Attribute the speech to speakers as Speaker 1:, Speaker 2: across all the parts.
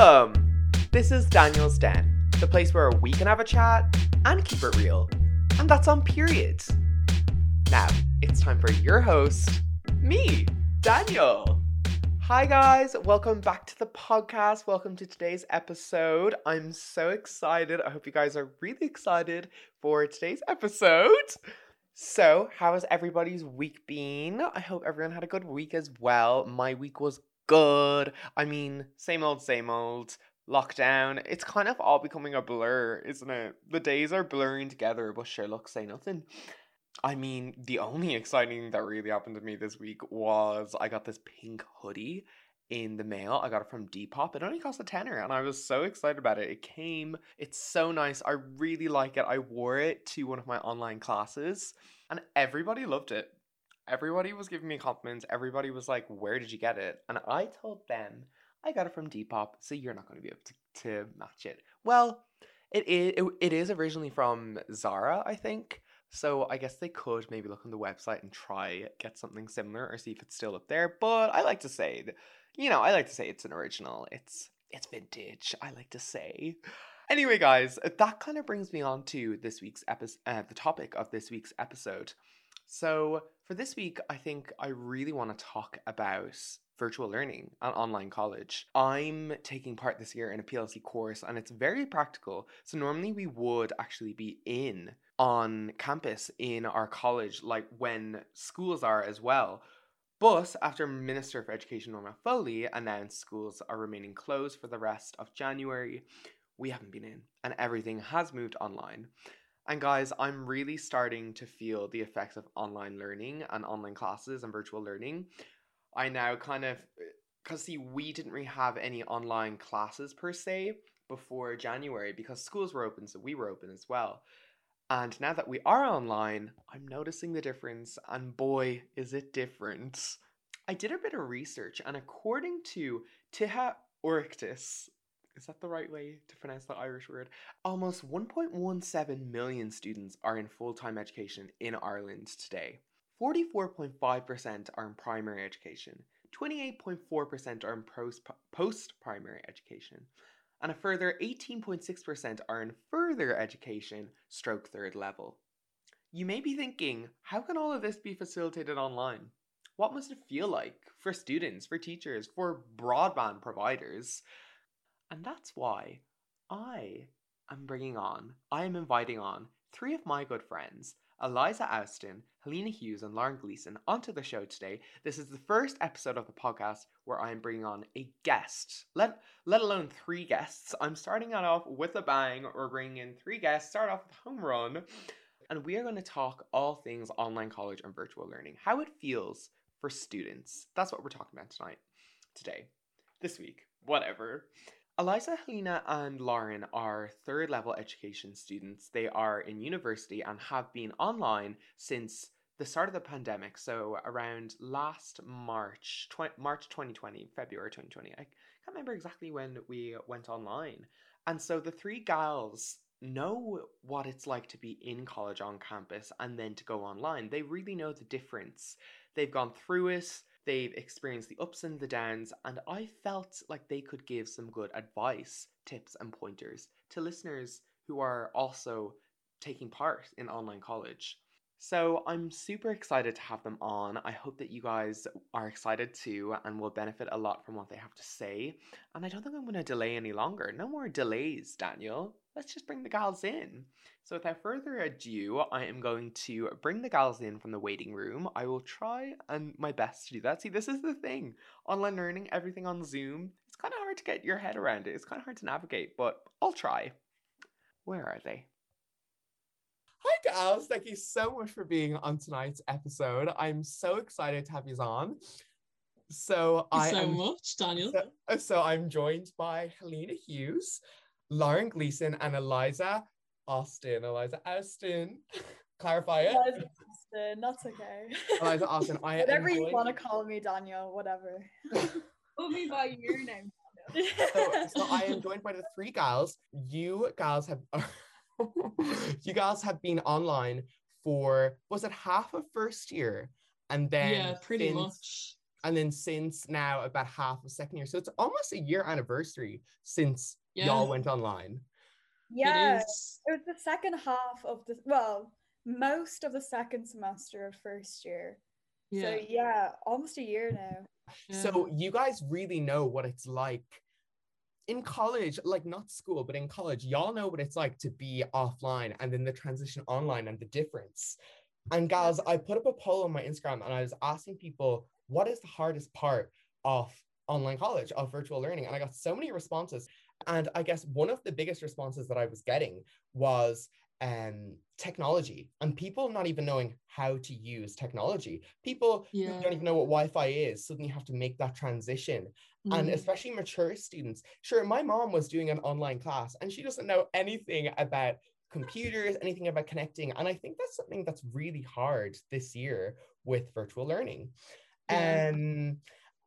Speaker 1: Welcome! This is Daniel's Den, the place where we can have a chat and keep it real. And that's on period. Now, it's time for your host, me, Daniel. Hi, guys. Welcome back to the podcast. Welcome to today's episode. I'm so excited. I hope you guys are really excited for today's episode. So, how has everybody's week been? I hope everyone had a good week as well. My week was good. I mean, same old, same old. Lockdown. It's kind of all becoming a blur, isn't it? The days are blurring together, but sure, look, say nothing. I mean, the only exciting thing that really happened to me this week was I got this pink hoodie in the mail. I got it from Depop. It only cost a tenner, and I was so excited about it. It came. It's so nice. I really like it. I wore it to one of my online classes, and everybody loved it. Everybody was giving me compliments. Everybody was like, "Where did you get it?" And I told them I got it from Depop, so you're not going to be able to, to match it. Well, it is it, is originally from Zara, I think. So I guess they could maybe look on the website and try get something similar or see if it's still up there. But I like to say, you know, I like to say it's an original. It's it's vintage. I like to say. Anyway, guys, that kind of brings me on to this week's episode, uh, the topic of this week's episode. So for this week, I think I really want to talk about virtual learning and online college. I'm taking part this year in a PLC course and it's very practical. So normally we would actually be in on campus in our college like when schools are as well. But after Minister for Education Norma Foley announced schools are remaining closed for the rest of January, we haven't been in and everything has moved online. And guys, I'm really starting to feel the effects of online learning and online classes and virtual learning. I now kind of because see we didn't really have any online classes per se before January because schools were open, so we were open as well. And now that we are online, I'm noticing the difference, and boy, is it different. I did a bit of research, and according to Tiha Oireachtas, is that the right way to pronounce the Irish word? Almost 1.17 million students are in full time education in Ireland today. 44.5% are in primary education, 28.4% are in post primary education, and a further 18.6% are in further education, stroke third level. You may be thinking, how can all of this be facilitated online? What must it feel like for students, for teachers, for broadband providers? And that's why I am bringing on, I am inviting on three of my good friends Eliza Austin, Helena Hughes, and Lauren Gleeson onto the show today. This is the first episode of the podcast where I'm bringing on a guest, let, let alone three guests. I'm starting it off with a bang. We're bringing in three guests, start off with a home run, and we are going to talk all things online college and virtual learning, how it feels for students. That's what we're talking about tonight, today, this week, whatever. Eliza, Helena, and Lauren are third level education students. They are in university and have been online since the start of the pandemic. So around last March, tw- March 2020, February 2020. I can't remember exactly when we went online. And so the three gals know what it's like to be in college on campus and then to go online. They really know the difference. They've gone through it. They've experienced the ups and the downs, and I felt like they could give some good advice, tips, and pointers to listeners who are also taking part in online college. So I'm super excited to have them on. I hope that you guys are excited too and will benefit a lot from what they have to say. And I don't think I'm going to delay any longer. No more delays, Daniel. Let's just bring the gals in. So without further ado, I am going to bring the gals in from the waiting room. I will try and my best to do that. See, this is the thing. Online learning, everything on Zoom. It's kind of hard to get your head around it. It's kind of hard to navigate, but I'll try. Where are they?
Speaker 2: Hi, gals. Thank you so much for being on tonight's episode. I'm so excited to have you on. So
Speaker 3: I so
Speaker 2: am,
Speaker 3: much, Daniel.
Speaker 2: So, so, I'm joined by Helena Hughes, Lauren Gleeson and Eliza Austin. Eliza Austin. Clarify it.
Speaker 4: Eliza Austin. That's okay.
Speaker 2: Eliza Austin. I
Speaker 4: whatever you want to call me, Daniel. Whatever.
Speaker 5: call me by your name.
Speaker 2: so, so I am joined by the three gals. You gals have you guys have been online for was it half of first year and then
Speaker 3: yeah pretty much
Speaker 1: And then since now about half of second year. So it's almost a year anniversary since
Speaker 3: Yeah.
Speaker 1: y'all went online.
Speaker 4: Yes,
Speaker 3: It
Speaker 4: it,
Speaker 3: is.
Speaker 4: was the second half of the well, most of the second semester of first year.
Speaker 3: Yeah.
Speaker 4: So yeah, almost a year now.
Speaker 3: yeah.
Speaker 1: So you guys really know what it's like in college, like not school, but in college, y'all know what it's like to be offline and then the transition online and the difference. And gals, I put up a poll on my Instagram and I was asking people, what is the hardest part of online college, of virtual learning? And I got so many responses. And I guess one of the biggest responses that I was getting was um, technology and people not even knowing how to use technology. People who don't even know what Wi-Fi is suddenly have to make that transition. And
Speaker 3: Mm.
Speaker 1: especially mature students. Sure, my mom was doing an online class and she doesn't know anything about computers, anything about connecting. And I think that's something that's really hard this year with virtual learning.
Speaker 3: Yeah.
Speaker 1: Um,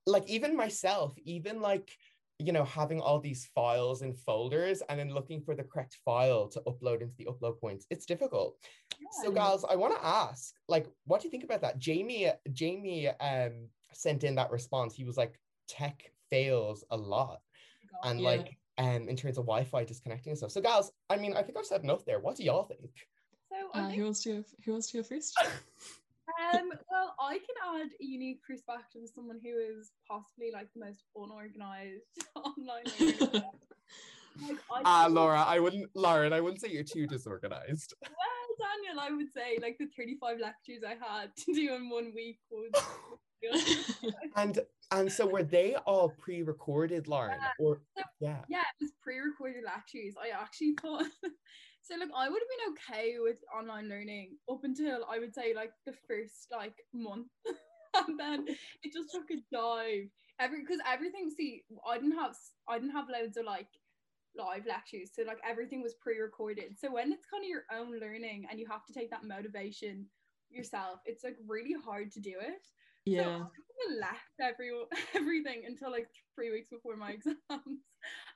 Speaker 1: like even myself, even like you know, having all these files and folders and then looking for the correct file to upload into the upload points, it's difficult. So,
Speaker 3: Yeah.
Speaker 1: guys, I want to ask, like, what do you think about that? Jamie, Jamie, um, sent in that response. He was like, tech fails a lot, and
Speaker 3: Yeah.
Speaker 1: like, um, in terms of Wi-Fi disconnecting and stuff. So, guys, I mean, I think I've said enough there. What do y'all think?
Speaker 5: So
Speaker 3: Uh,
Speaker 5: think,
Speaker 3: who wants to go, who wants to go first?
Speaker 5: um, well, I can add a unique perspective as someone who is possibly like the most unorganized online. like,
Speaker 1: Ah,
Speaker 5: feel-
Speaker 1: Laura, I wouldn't, Lauren, I wouldn't say you're too disorganized.
Speaker 5: Well, Daniel, I would say like the 35 lectures I had to do in one week would.
Speaker 1: And and so were they all pre-recorded, Lauren? Or
Speaker 5: So-
Speaker 1: yeah.
Speaker 5: yeah, it was pre-recorded lectures. I actually thought so. Look, I would have been okay with online learning up until I would say like the first like month, and then it just took a dive. Every because everything. See, I didn't have I didn't have loads of like live lectures, so like everything was pre-recorded. So when it's kind of your own learning and you have to take that motivation yourself, it's like really hard to do it. So I
Speaker 3: yeah.
Speaker 5: left every everything until like three weeks before my exams,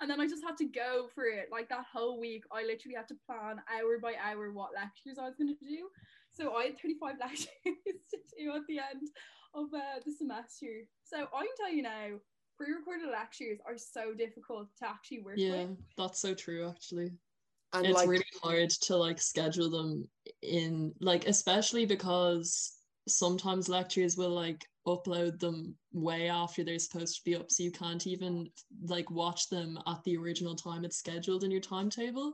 Speaker 5: and then I just had to go for it. Like that whole week, I literally had to plan hour by hour what lectures I was going to do. So I had 35 lectures to do at the end of uh, the semester. So I can tell you now, pre-recorded lectures are so difficult to actually work
Speaker 3: Yeah,
Speaker 5: with.
Speaker 3: that's so true actually.
Speaker 1: And
Speaker 3: it's
Speaker 1: like
Speaker 3: really hard to like schedule them in like especially because sometimes lectures will like upload them way after they're supposed to be up so you can't even like watch them at the original time it's scheduled in your timetable.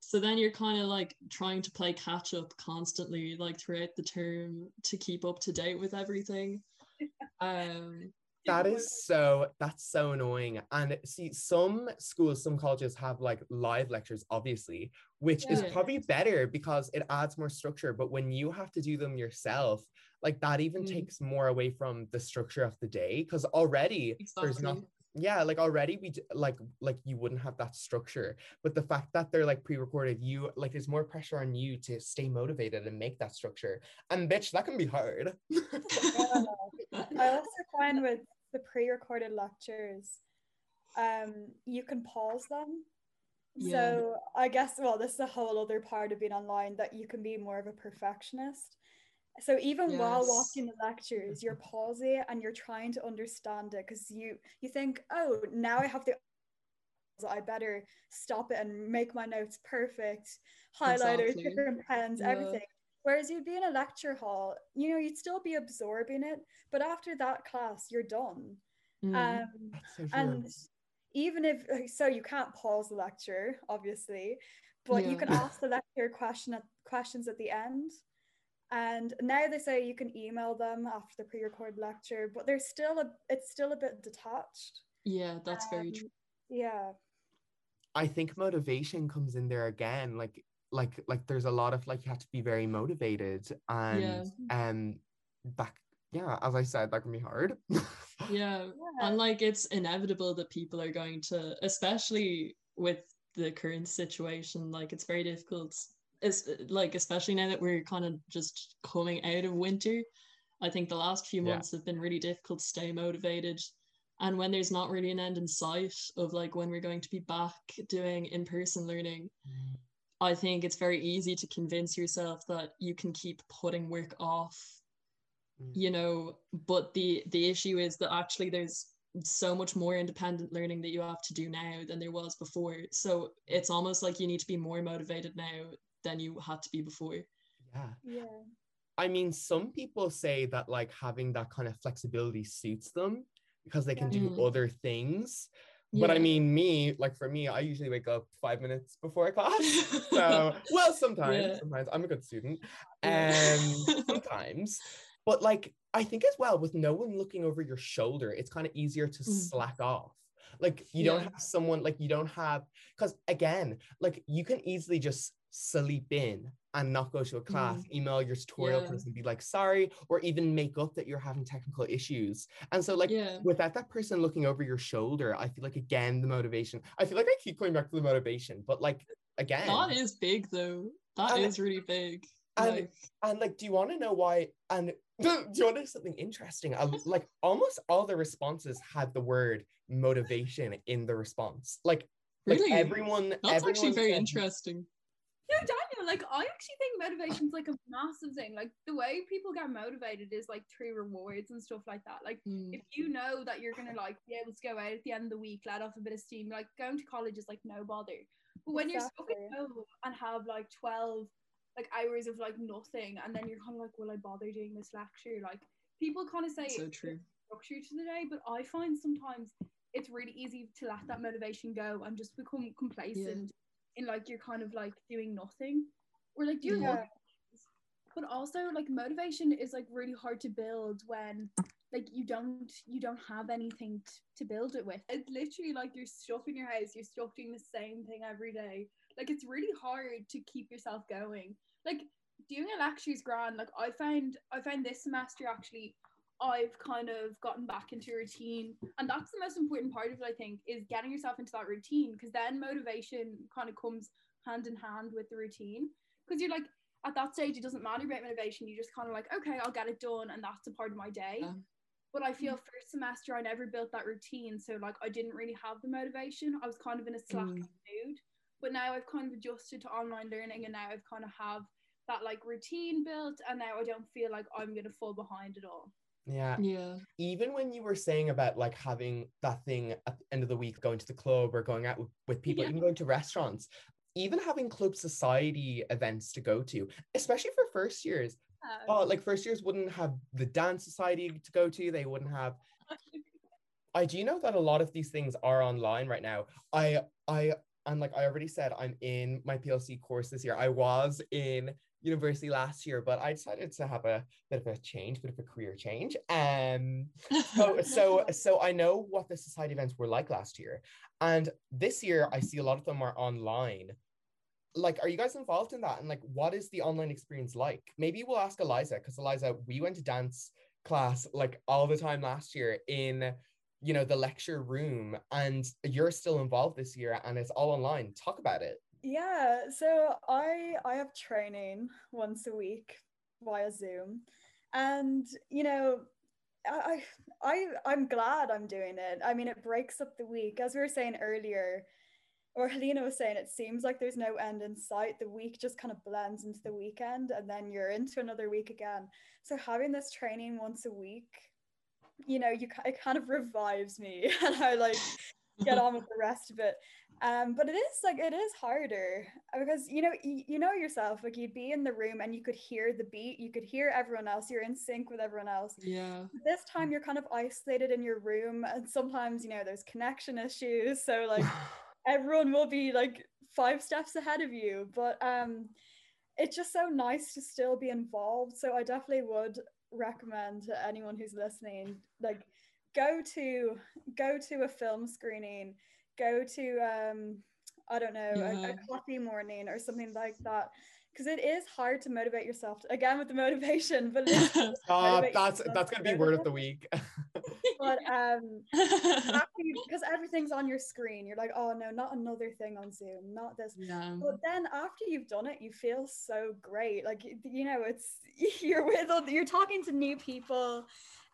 Speaker 3: So then you're kind of like trying to play catch up constantly like throughout the term to keep up to date with everything. Um
Speaker 1: That is so that's so annoying. And see, some schools, some colleges have like live lectures, obviously, which is probably better because it adds more structure. But when you have to do them yourself, like that even
Speaker 3: Mm.
Speaker 1: takes more away from the structure of the day. Because already there's not yeah, like already we like like you wouldn't have that structure. But the fact that they're like pre-recorded, you like there's more pressure on you to stay motivated and make that structure. And bitch, that can be hard.
Speaker 4: Yeah. I also find with the pre-recorded lectures, um, you can pause them.
Speaker 3: Yeah.
Speaker 4: So I guess well, this is a whole other part of being online that you can be more of a perfectionist. So even while watching the lectures, you're pausing and you're trying to understand it because you you think, oh, now I have the I better stop it and make my notes perfect, highlighters,
Speaker 3: Exactly.
Speaker 4: different pens,
Speaker 3: Yeah.
Speaker 4: everything. Whereas you'd be in a lecture hall, you know, you'd still be absorbing it, but after that class, you're done.
Speaker 3: Mm.
Speaker 4: Um,
Speaker 1: so
Speaker 4: and even if so, you can't pause the lecture, obviously, but you can ask the lecturer question at, questions at the end. And now they say you can email them after the pre-recorded lecture, but there's still a it's still a bit detached.
Speaker 3: yeah that's very true
Speaker 4: Um, Yeah.
Speaker 1: I think motivation comes in there again. Like like like there's a lot of like you have to be very motivated and
Speaker 3: Yeah.
Speaker 1: um that yeah, as I said, that can be hard.
Speaker 3: yeah
Speaker 4: Yeah.
Speaker 3: and like it's inevitable that people are going to especially with the current situation like it's very difficult it's like especially now that we're kind of just coming out of winter i think the last few
Speaker 1: Yeah.
Speaker 3: months have been really difficult to stay motivated and when there's not really an end in sight of like when we're going to be back doing in-person learning i think it's very easy to convince yourself that you can keep putting work off
Speaker 1: Mm.
Speaker 3: you know but the the issue is that actually there's so much more independent learning that you have to do now than there was before so it's almost like you need to be more motivated now than you had to be before
Speaker 1: Yeah.
Speaker 4: Yeah.
Speaker 1: I mean, some people say that like having that kind of flexibility suits them because they can do
Speaker 3: Mm.
Speaker 1: other things. But I mean, me, like for me, I usually wake up five minutes before class. So, well, sometimes,
Speaker 3: Yeah.
Speaker 1: sometimes I'm a good student.
Speaker 3: Yeah.
Speaker 1: Um, sometimes. But like, I think as well, with no one looking over your shoulder, it's kind of easier to
Speaker 3: Mm.
Speaker 1: slack off. Like, you don't have someone, like, you don't have, because again, like, you can easily just sleep in and not go to a class, email your tutorial
Speaker 3: Mm. Yeah.
Speaker 1: person, be like, sorry, or even make up that you're having technical issues. And so, like,
Speaker 3: yeah
Speaker 1: without that person looking over your shoulder, I feel like again the motivation. I feel like I keep going back to the motivation, but like again,
Speaker 3: that is big though That is
Speaker 1: And-
Speaker 3: really big
Speaker 1: and-
Speaker 3: like,
Speaker 1: and like, do you want to know why? And do you want to know something interesting? I, like almost all the responses had the word motivation in the response. Like, like
Speaker 3: Really?
Speaker 1: everyone.
Speaker 3: that's actually very
Speaker 1: said-
Speaker 3: interesting
Speaker 5: No, Daniel, like I actually think motivation's like a massive thing. Like the way people get motivated is like through rewards and stuff like that. Like
Speaker 3: Mm.
Speaker 5: if you know that you're gonna like be able to go out at the end of the week, let off a bit of steam, like going to college is like no bother. But when you're stuck at home and have like twelve like hours of like nothing, and then you're kind of like, will I bother doing this lecture? Like people kind of say
Speaker 3: so
Speaker 5: it's
Speaker 3: true
Speaker 5: structure to the day, but I find sometimes it's really easy to let that motivation go and just become complacent in like you're kind of like doing nothing or like doing
Speaker 4: Yeah.
Speaker 5: things. But also like motivation is like really hard to build when like you don't you don't have anything t- to build it with. It's literally like you're stuck in your house, you're stuck doing the same thing every day. Like it's really hard to keep yourself going. Like doing a lecture is grand. Like I found I found this semester actually I've kind of gotten back into a routine. And that's the most important part of it, I think, is getting yourself into that routine because then motivation kind of comes hand in hand with the routine. Because you're like, at that stage, it doesn't matter about motivation. You just kind of like, okay, I'll get it done. And that's a part of my day.
Speaker 3: Yeah.
Speaker 5: But I feel first semester, I never built that routine. So, like, I didn't really have the motivation. I was kind of in a slack
Speaker 3: Mm.
Speaker 5: mood. But now I've kind of adjusted to online learning and now I've kind of have that like routine built. And now I don't feel like I'm going to fall behind at all.
Speaker 1: Yeah.
Speaker 3: yeah
Speaker 1: even when you were saying about like having that thing at the end of the week going to the club or going out with, with people
Speaker 5: Yeah.
Speaker 1: even going to restaurants even having club society events to go to especially for first years oh like first years wouldn't have the dance society to go to they wouldn't have i do know that a lot of these things are online right now i i and like i already said i'm in my plc course this year i was in university last year but i decided to have a bit of a change bit of a career change um so so so I know what the society events were like last year, and this year I see a lot of them are online. Like, are you guys involved in that? And like, what is the online experience like? Maybe we'll ask Eliza because Eliza, we went to dance class like all the time last year in you know the lecture room, and you're still involved this year, and it's all online. Talk about it.
Speaker 4: Yeah, so I I have training once a week via Zoom, and you know, I I I'm glad I'm doing it. I mean, it breaks up the week, as we were saying earlier, or Helena was saying. It seems like there's no end in sight. The week just kind of blends into the weekend, and then you're into another week again. So having this training once a week, you know, you it kind of revives me, and I like get on with the rest of it. Um, but it is like it is harder uh, because you know you, you know yourself like you'd be in the room and you could hear the beat, you could hear everyone else, you're in sync with everyone else.
Speaker 3: yeah
Speaker 4: this time you're kind of isolated in your room, and sometimes you know there's connection issues, so like everyone will be like five steps ahead of you. But um, it's just so nice to still be involved. So I definitely would recommend to anyone who's listening, like go to go to a film screening, go to um, I don't know, a,
Speaker 3: Yeah.
Speaker 4: a coffee morning or something like that. Because it is hard to motivate yourself to, again with the motivation, but it is hard to
Speaker 1: Uh, that's that's gonna be word of the week.
Speaker 4: but um because everything's on your screen you're like oh no not another thing on zoom not this
Speaker 3: yeah
Speaker 4: but then after you've done it you feel so great like y- you know it's you're with other, you're talking to new people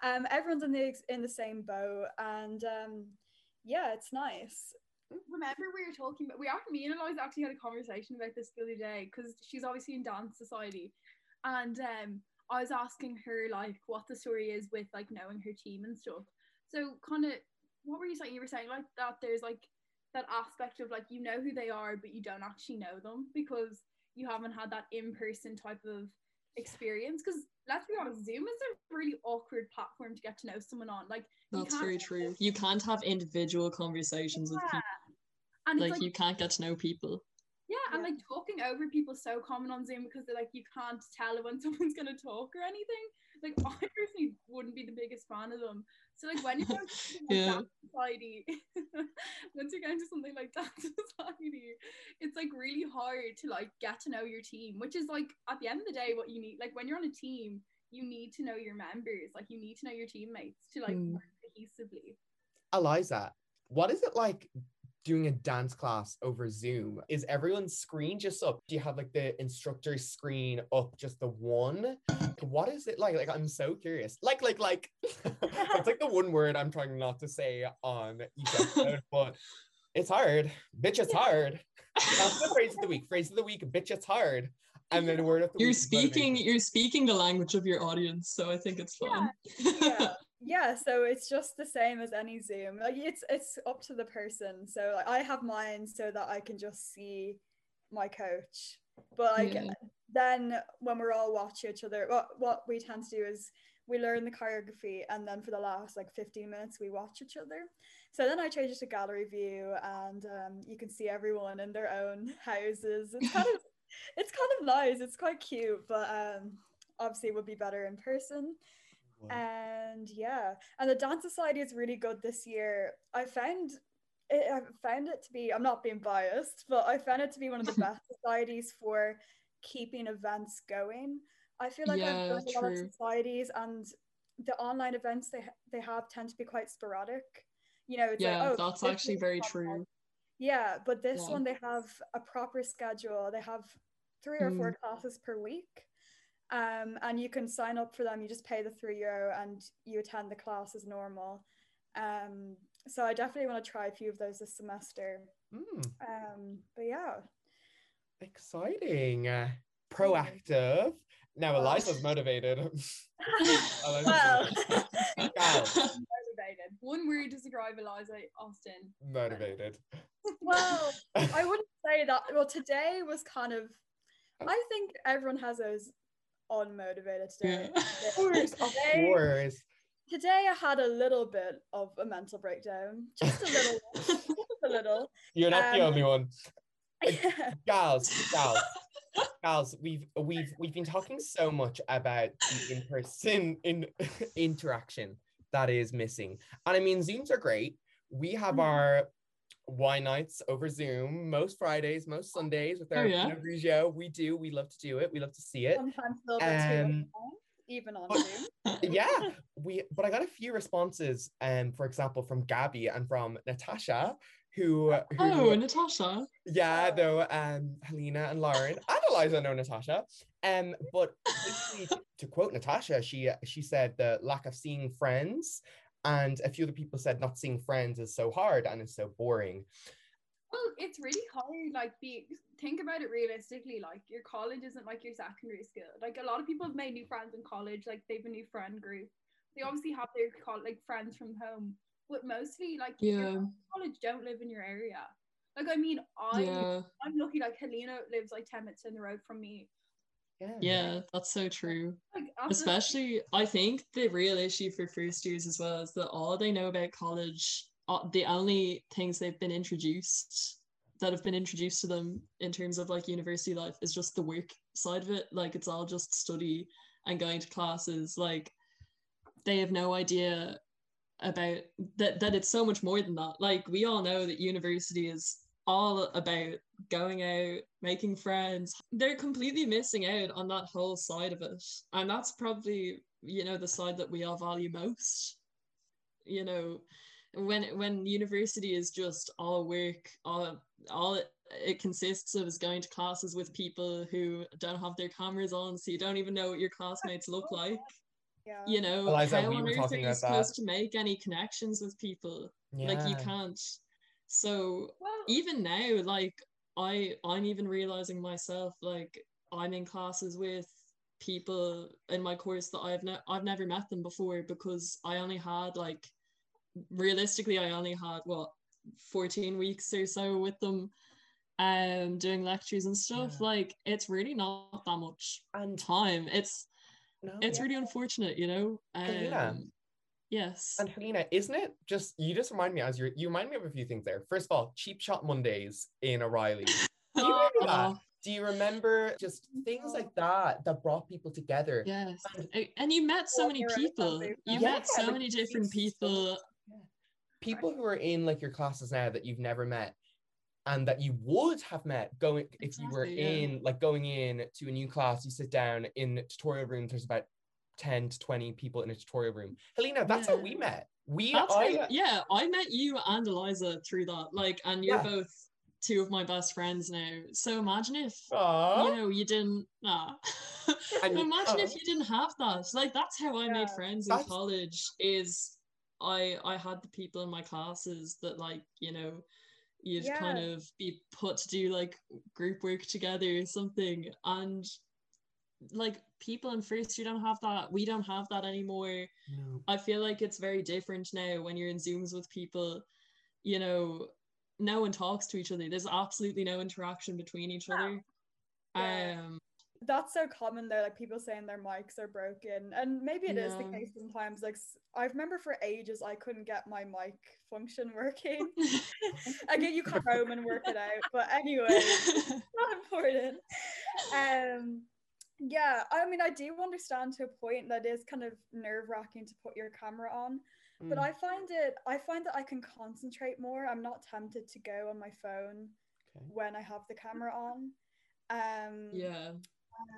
Speaker 4: um everyone's in the in the same boat and um yeah it's nice
Speaker 5: remember we were talking about we actually me and Eliza actually had a conversation about this the other day because she's obviously in dance society and um I was asking her like what the story is with like knowing her team and stuff. So kind of what were you saying? You were saying like that there's like that aspect of like you know who they are, but you don't actually know them because you haven't had that in-person type of experience. Because let's be honest, Zoom is a really awkward platform to get to know someone on. Like
Speaker 3: That's
Speaker 5: can't-
Speaker 3: very true. You can't have individual conversations with people.
Speaker 5: And it's
Speaker 3: Like you can't get to know people.
Speaker 5: Yeah, and
Speaker 4: Yeah.
Speaker 5: like talking over people is so common on Zoom because they're like you can't tell when someone's gonna talk or anything. Like I personally wouldn't be the biggest fan of them. So like when you're going to something like
Speaker 3: Yeah.
Speaker 5: Dance society, once you're going to something like dance society, it's like really hard to like get to know your team, which is like at the end of the day what you need. Like when you're on a team, you need to know your members. Like you need to know your teammates to like
Speaker 3: Mm.
Speaker 5: work cohesively.
Speaker 1: Eliza, what is it like doing a dance class over Zoom? Is everyone's screen just up? Do you have like the instructor's screen up just the one? What is it like? Like I'm so curious. Like, like, like it's like the one word I'm trying not to say on each episode, but it's hard. Bitch, it's hard. That's the phrase of the week. Phrase of the week, bitch, it's hard. And then word of the
Speaker 3: You're
Speaker 1: week. is
Speaker 3: speaking
Speaker 1: motivation.
Speaker 3: you're speaking the language of your audience, so I think it's fun.
Speaker 4: yeah yeah so it's just the same as any zoom. Like it's it's up to the person. So like i have mine so that i can just see my coach. But like
Speaker 3: Yeah.
Speaker 4: then when we're all watching each other what what we tend to do is we learn the choreography and then for the last like 15 minutes we watch each other. So then i change it to gallery view and um, you can see everyone in their own houses. It's kind of it's kind of nice. It's quite cute but um obviously it would be better in person and yeah. And the dance society is really good this year. I found it, i found it to be i'm not being biased but i found it to be one of the best societies for keeping events going. I feel like
Speaker 3: Yeah,
Speaker 4: i've done a lot of societies and the online events they they have tend to be quite sporadic. You know it's
Speaker 3: yeah,
Speaker 4: like oh
Speaker 3: that's actually very true.
Speaker 4: yeah but this
Speaker 3: Yeah.
Speaker 4: one they have a proper schedule. They have three or four mm. classes per week um, and you can sign up for them you just pay the three euro and you attend the class as normal um, so i definitely want to try a few of those this semester
Speaker 1: Mm,
Speaker 4: um, but yeah
Speaker 1: exciting. Uh, proactive. Now. Eliza's motivated.
Speaker 4: Well
Speaker 5: Motivated. One word to describe Eliza Austin.
Speaker 1: motivated.
Speaker 4: well i wouldn't say that well today was kind of i think everyone has those unmotivated today
Speaker 3: Yeah.
Speaker 1: Of course, of
Speaker 4: Today-
Speaker 1: course.
Speaker 4: today i had a little bit of a mental breakdown just a little just a little
Speaker 1: You're not the
Speaker 4: Um,
Speaker 1: only one. Gals, gals, gals. We've we've we've been talking so much about the in-person in interaction that is missing, and I mean Zooms are great. We have
Speaker 4: Mhm.
Speaker 1: our wine nights over Zoom most Fridays, most Sundays with
Speaker 3: Oh,
Speaker 1: our
Speaker 3: yeah.
Speaker 1: Pinot Grigio. We do. We love to do it. We love to see it.
Speaker 4: sometimes a little bit too
Speaker 1: Um,
Speaker 4: long, even on Zoom.
Speaker 1: yeah we but i got a few responses um for example from gabby and from natasha who, who
Speaker 3: oh, Natasha.
Speaker 1: yeah
Speaker 4: Oh.
Speaker 1: though um helena and lauren and eliza know natasha um but to, to quote natasha she she said the lack of seeing friends and a few other people said not seeing friends is so hard and is so boring
Speaker 5: Well, it's really hard. Like, be think about it realistically. Like, your college isn't like your secondary school. Like, a lot of people have made new friends in college. Like, they have a new friend group. They obviously have their col- like friends from home, but mostly like
Speaker 3: Yeah.
Speaker 5: friends college don't live in your area. Like, I mean, I
Speaker 3: Yeah.
Speaker 5: I'm lucky. Like, Helena lives like ten minutes in the road from me.
Speaker 1: Yeah
Speaker 3: Yeah, that's so true.
Speaker 5: Like,
Speaker 3: Especially, I think the real issue for first years as well is that all they know about college, uh, the only things they've been introduced that have been introduced to them in terms of like university life is just the work side of it. Like it's all just study and going to classes. Like they have no idea about that that it's so much more than that. Like we all know that university is all about going out, making friends. They're completely missing out on that whole side of it. And that's probably, you know, the side that we all value most. You know, when when university is just all work, all all it, it consists of is going to classes with people who don't have their cameras on, so you don't even know what your classmates look like.
Speaker 4: Yeah.
Speaker 3: You know,
Speaker 1: Eliza,
Speaker 3: how
Speaker 1: we
Speaker 3: on
Speaker 1: were
Speaker 3: earth are you
Speaker 1: about that.
Speaker 3: supposed to make any connections with people? Yeah. Like you can't. So even now like i i'm even realizing myself like i'm in classes with people in my course that I've ne- I've never met them before because I only had like realistically I only had what 14 weeks or so with them um doing lectures and stuff.
Speaker 1: Yeah.
Speaker 3: like it's really not that much
Speaker 1: And
Speaker 3: time. It's
Speaker 1: no,
Speaker 3: it's really unfortunate you know? Um yes
Speaker 1: And Helena, isn't it just you just remind me as you you remind me of a few things there. First of all, cheap shot Mondays in O'Reilly. Do you remember that?
Speaker 3: Oh,
Speaker 1: Do you remember just things like that that brought people together?
Speaker 3: yes
Speaker 1: And-
Speaker 3: and you met so many people you
Speaker 1: Yeah,
Speaker 3: met so
Speaker 1: like,
Speaker 3: many different
Speaker 1: so-
Speaker 3: people
Speaker 1: People who are in like your classes now that you've never met and that you would have met going if you were
Speaker 3: yeah.
Speaker 1: in like going in to a new class, you sit down in tutorial rooms, there's about 10 to 20 people in a tutorial room. Helena, that's how we met. We
Speaker 3: That's
Speaker 1: I,
Speaker 3: how, yeah, I met you and Eliza through that. Like, and you're
Speaker 1: Yeah.
Speaker 3: both two of my best friends now. So imagine if
Speaker 1: Aw.
Speaker 3: you know you didn't nah.
Speaker 1: And
Speaker 3: imagine if oh. you didn't have that. Like that's how I made friends in
Speaker 1: That's-
Speaker 3: college is I I had the people in my classes that like, you know, you'd kind of be put to do like group work together or something. And like people in first you don't have that. We don't have that anymore.
Speaker 1: No.
Speaker 3: I feel like it's very different now when you're in Zooms with people, you know, no one talks to each other. There's absolutely no interaction between each other.
Speaker 4: Yeah.
Speaker 3: Um
Speaker 4: That's so common though, like people saying their mics are broken. And maybe it is the case sometimes. Like i remember for ages I couldn't get my mic function working. Again, you come home and work it out. But anyway, not important. Um yeah, I mean I do understand to a point that is kind of nerve wracking to put your camera on. But
Speaker 1: Mm.
Speaker 4: I find it I find that I can concentrate more. I'm not tempted to go on my phone
Speaker 1: Okay.
Speaker 4: when I have the camera on. Um
Speaker 3: yeah,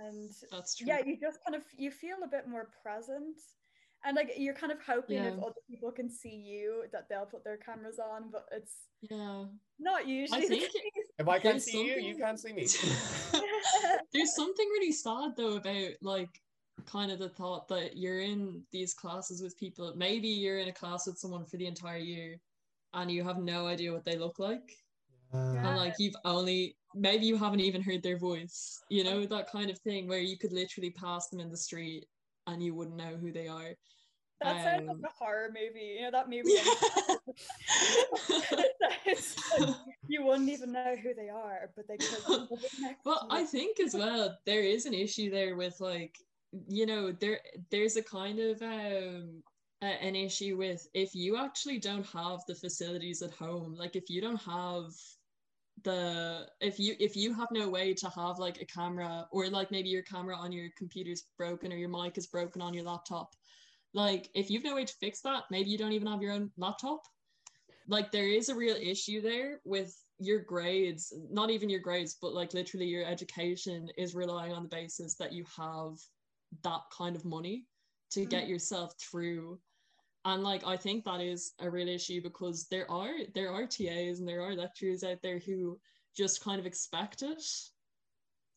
Speaker 4: and
Speaker 3: that's true.
Speaker 4: yeah you just kind of you feel a bit more present and like you're kind of hoping if other people can see you that they'll put their cameras on but it's
Speaker 3: Yeah.
Speaker 4: not usually the
Speaker 3: think.
Speaker 1: If I can't
Speaker 3: There's
Speaker 1: see you, you can't see me.
Speaker 3: There's something really sad though about like kind of the thought that you're in these classes with people. Maybe you're in a class with someone for the entire year and you have no idea what they look like.
Speaker 4: Yeah.
Speaker 3: and like you've only maybe you haven't even heard their voice you know that kind of thing where you could literally pass them in the street and you wouldn't know who they are.
Speaker 4: That sounds
Speaker 3: Um,
Speaker 4: like a horror movie. You know that movie like you wouldn't even know who they are but they could be living next
Speaker 3: well i think as well there is an issue there with like you know there there's a kind of um an issue with if you actually don't have the facilities at home like if you don't have the if you if you have no way to have like a camera or like maybe your camera on your computer's broken or your mic is broken on your laptop like if you've no way to fix that maybe you don't even have your own laptop. Like there is a real issue there with your grades not even your grades but like literally your education is relying on the basis that you have that kind of money to mm. get yourself through and like i think that is a real issue because there are there are tas and there are lecturers out there who just kind of expect it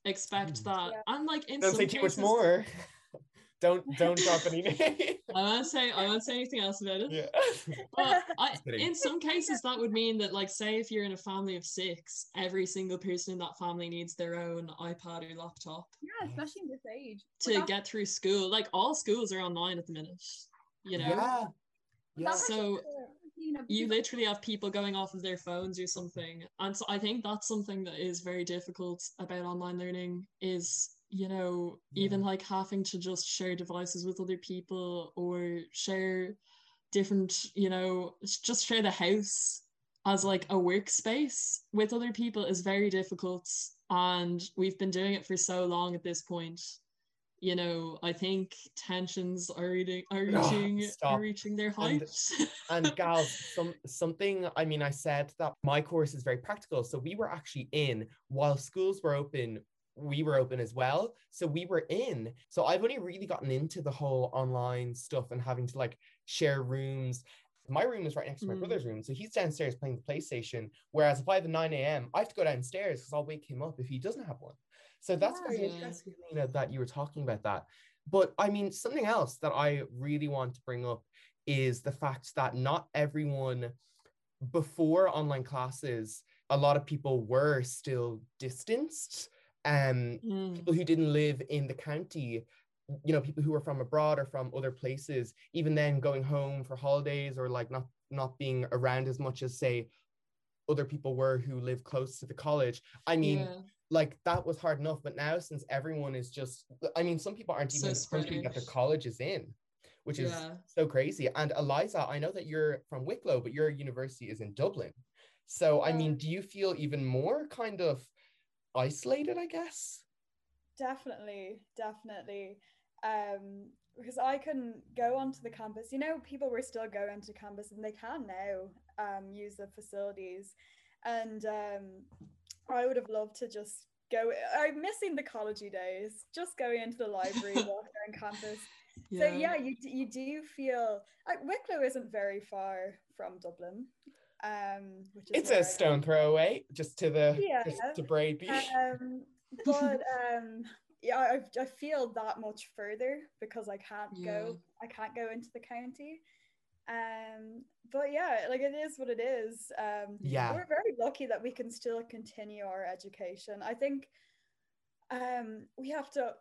Speaker 3: expect
Speaker 1: Mm.
Speaker 3: that
Speaker 4: Yeah.
Speaker 3: and like in
Speaker 1: Don't
Speaker 3: some
Speaker 1: say too much more. don't don't drop any name.
Speaker 3: i won't say i won't say anything else about it
Speaker 1: yeah.
Speaker 3: but I, in some cases that would mean that like say if you're in a family of six every single person in that family needs their own ipad or laptop
Speaker 5: Yeah, especially in this age.
Speaker 3: to
Speaker 5: Like,
Speaker 3: get through school like all schools are online at the minute you know?
Speaker 1: Yeah. Yeah.
Speaker 3: So-
Speaker 5: you know,
Speaker 3: you
Speaker 5: because-
Speaker 3: literally have people going off of their phones or something. And so i think that's something that is very difficult about online learning is you know even like having to just share devices with other people or share different you know just share the house as like a workspace with other people is very difficult. And we've been doing it for so long at this point you know i think tensions are reaching are
Speaker 1: Oh,
Speaker 3: reaching
Speaker 1: stop.
Speaker 3: are reaching their
Speaker 1: And-
Speaker 3: heights
Speaker 1: and gals, some something. I mean, I said that my course is very practical, so we were actually in while schools were open. We were open as well, so we were in. So I've only really gotten into the whole online stuff and having to like share rooms. My room is right next to my
Speaker 3: Mm.
Speaker 1: brother's room, so he's downstairs playing the PlayStation. Whereas if I have a nine a.m., I have to go downstairs because I'll wake him up if he doesn't have one. So that's very
Speaker 3: Yeah.
Speaker 1: interesting, that you were talking about that. But I mean, something else that I really want to bring up is the fact that not everyone before online classes, a lot of people were still distanced. um
Speaker 3: Mm.
Speaker 1: people who didn't live in the county you know people who were from abroad or from other places even then going home for holidays or like not not being around as much as say other people were who live close to the college i mean
Speaker 3: Yeah.
Speaker 1: Like that was hard enough but now since everyone is just i mean some people aren't
Speaker 3: So
Speaker 1: even
Speaker 3: spread
Speaker 1: country that their
Speaker 3: out.
Speaker 1: college is in which is
Speaker 3: Yeah.
Speaker 1: so crazy and eliza i know that you're from wicklow but your university is in dublin so i mean do you feel even more kind of isolated i guess
Speaker 4: Definitely, definitely. Um, because I can go onto the campus. You know, people were still going to campus and they can now um use the facilities. And um I would have loved to just go I'm missing the collegey days, just going into the library, walking around campus. So yeah, you you do feel like Wicklow isn't very far from Dublin. Um which is
Speaker 1: it's a stone throw away just to the
Speaker 4: Yeah.
Speaker 1: just to Bray Beach.
Speaker 4: Um, but um, yeah, I, I feel that much further because I can't go. I can't go into the county. Um, but yeah, like it is what it is. Um,
Speaker 1: Yeah.
Speaker 4: we're very lucky that we can still continue our education. I think um, we have to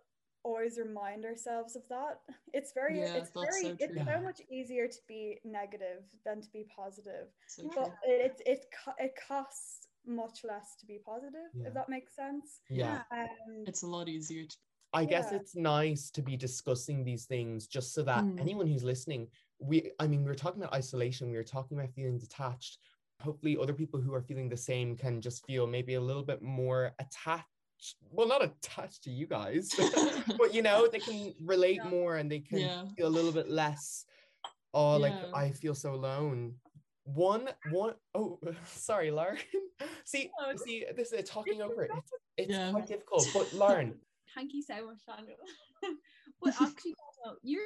Speaker 4: always remind ourselves of that. It's very,
Speaker 3: Yeah,
Speaker 4: it's very,
Speaker 3: so
Speaker 4: it's
Speaker 3: true.
Speaker 4: so much easier to be negative than to be positive
Speaker 3: So
Speaker 4: but it it co- it costs much less to be positive
Speaker 1: Yeah.
Speaker 4: if that makes sense
Speaker 1: yeah.
Speaker 4: um
Speaker 3: It's a lot easier to
Speaker 1: I guess it's nice to be discussing these things just so that
Speaker 3: Mm.
Speaker 1: anyone who's listening, we I mean, we were talking about isolation, we were talking about feeling detached. Hopefully other people who are feeling the same can just feel maybe a little bit more attached. Well, not attached to you guys, but you know, they can relate
Speaker 5: Yeah.
Speaker 1: more and they can
Speaker 3: Yeah.
Speaker 1: feel a little bit less oh like I feel so alone. One one oh sorry, Lauren. see,
Speaker 5: Oh,
Speaker 1: see, this is talking over it. It's, it's
Speaker 3: Yeah.
Speaker 1: quite difficult. But Lauren,
Speaker 5: Thank you so much, Daniel. but actually, you're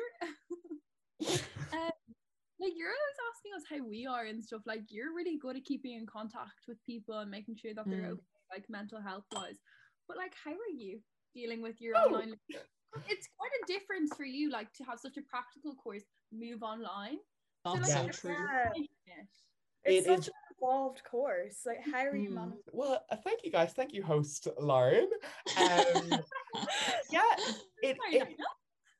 Speaker 5: um, like you're always asking us how we are and stuff. Like you're really good at keeping in contact with people and making sure that they're
Speaker 3: Mm.
Speaker 5: okay, like mental health wise. But like, how are you dealing with your
Speaker 1: Oh.
Speaker 5: online? It's quite a difference for you, like to have such a practical course move online. So, like,
Speaker 3: so
Speaker 1: Yeah.
Speaker 3: true.
Speaker 5: It.
Speaker 4: it's
Speaker 1: It
Speaker 4: such
Speaker 1: is-
Speaker 4: an evolved course like how are you
Speaker 3: Mm.
Speaker 4: managing
Speaker 1: Well, uh, thank you guys. Thank you, host Lauren. Um, yeah, it, it,
Speaker 5: Daniel.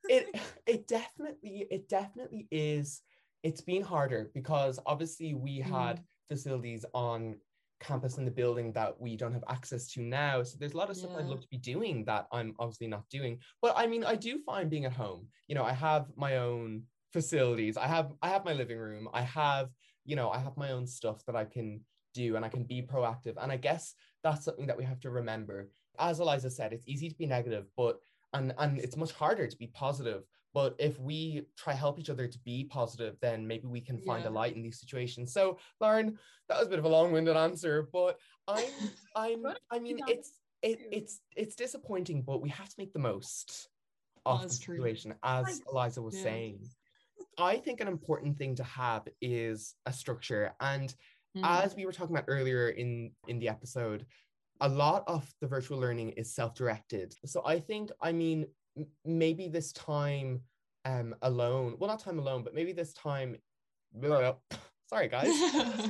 Speaker 1: It it definitely it definitely is. It's been harder because obviously we had mm. facilities on campus in the building that we don't have access to now. So there's a lot of stuff I'd love to be doing that I'm obviously not doing. But I mean, I do find being at home. You know, I have my own facilities. I have I have my living room. I have you know I have my own stuff that I can do and I can be proactive. And I guess that's something that we have to remember. As Eliza said, it's easy to be negative, but and and it's much harder to be positive. But if we try help each other to be positive, then maybe we can find a light in these situations. So, Lauren, that was a bit of a long-winded answer, but I'm I'm I mean it's it, it's it's disappointing, but we have to make the most of the
Speaker 3: That's true.
Speaker 1: situation, as Eliza was
Speaker 3: Yeah.
Speaker 1: saying. I think an important thing to have is a structure. And
Speaker 3: Mm.
Speaker 1: as we were talking about earlier in in the episode a lot of the virtual learning is self-directed so i think i mean m- maybe this time um alone well not time alone but maybe this time sorry guys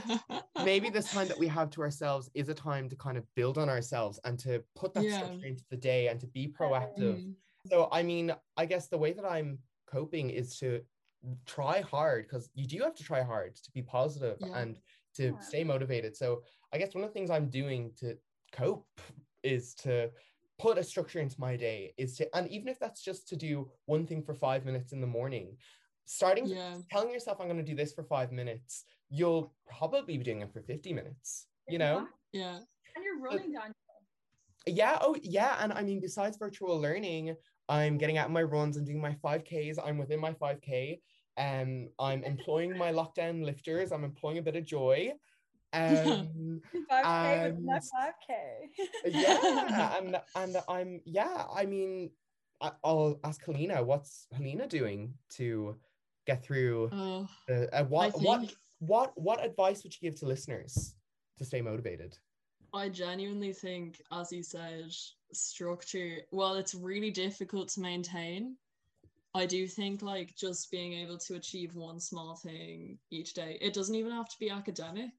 Speaker 1: maybe this time that we have to ourselves is a time to kind of build on ourselves and to put that
Speaker 3: Yeah.
Speaker 1: structure into the day and to be proactive
Speaker 3: Mm.
Speaker 1: so I mean, I guess the way that I'm coping is to try hard because you do have to try hard to be positive
Speaker 3: Yeah.
Speaker 1: and to
Speaker 5: Yeah.
Speaker 1: stay motivated. So I guess one of the things I'm doing to cope is to put a structure into my day is to and even if that's just to do one thing for 5 minutes in the morning starting
Speaker 3: Yeah.
Speaker 1: telling yourself I'm going to do this for 5 minutes you'll probably be doing it for 50 minutes you know
Speaker 5: Exactly.
Speaker 3: Yeah.
Speaker 5: And you're running, Daniel.
Speaker 1: yeah oh yeah and i mean besides virtual learning i'm getting out my runs and doing my 5ks i'm within my 5k um i'm employing my lockdown lifters i'm employing a bit of joy um
Speaker 4: 5k with my
Speaker 1: And-
Speaker 4: 5k
Speaker 1: yeah and and i'm yeah i mean I, i'll ask helena what's helena doing to get through
Speaker 3: Oh,
Speaker 1: the, uh, what what
Speaker 3: think
Speaker 1: what what advice would you give to listeners to stay motivated
Speaker 3: I genuinely think, as you said, structure, while it's really difficult to maintain, I do think like just being able to achieve one small thing each day, it doesn't even have to be academic.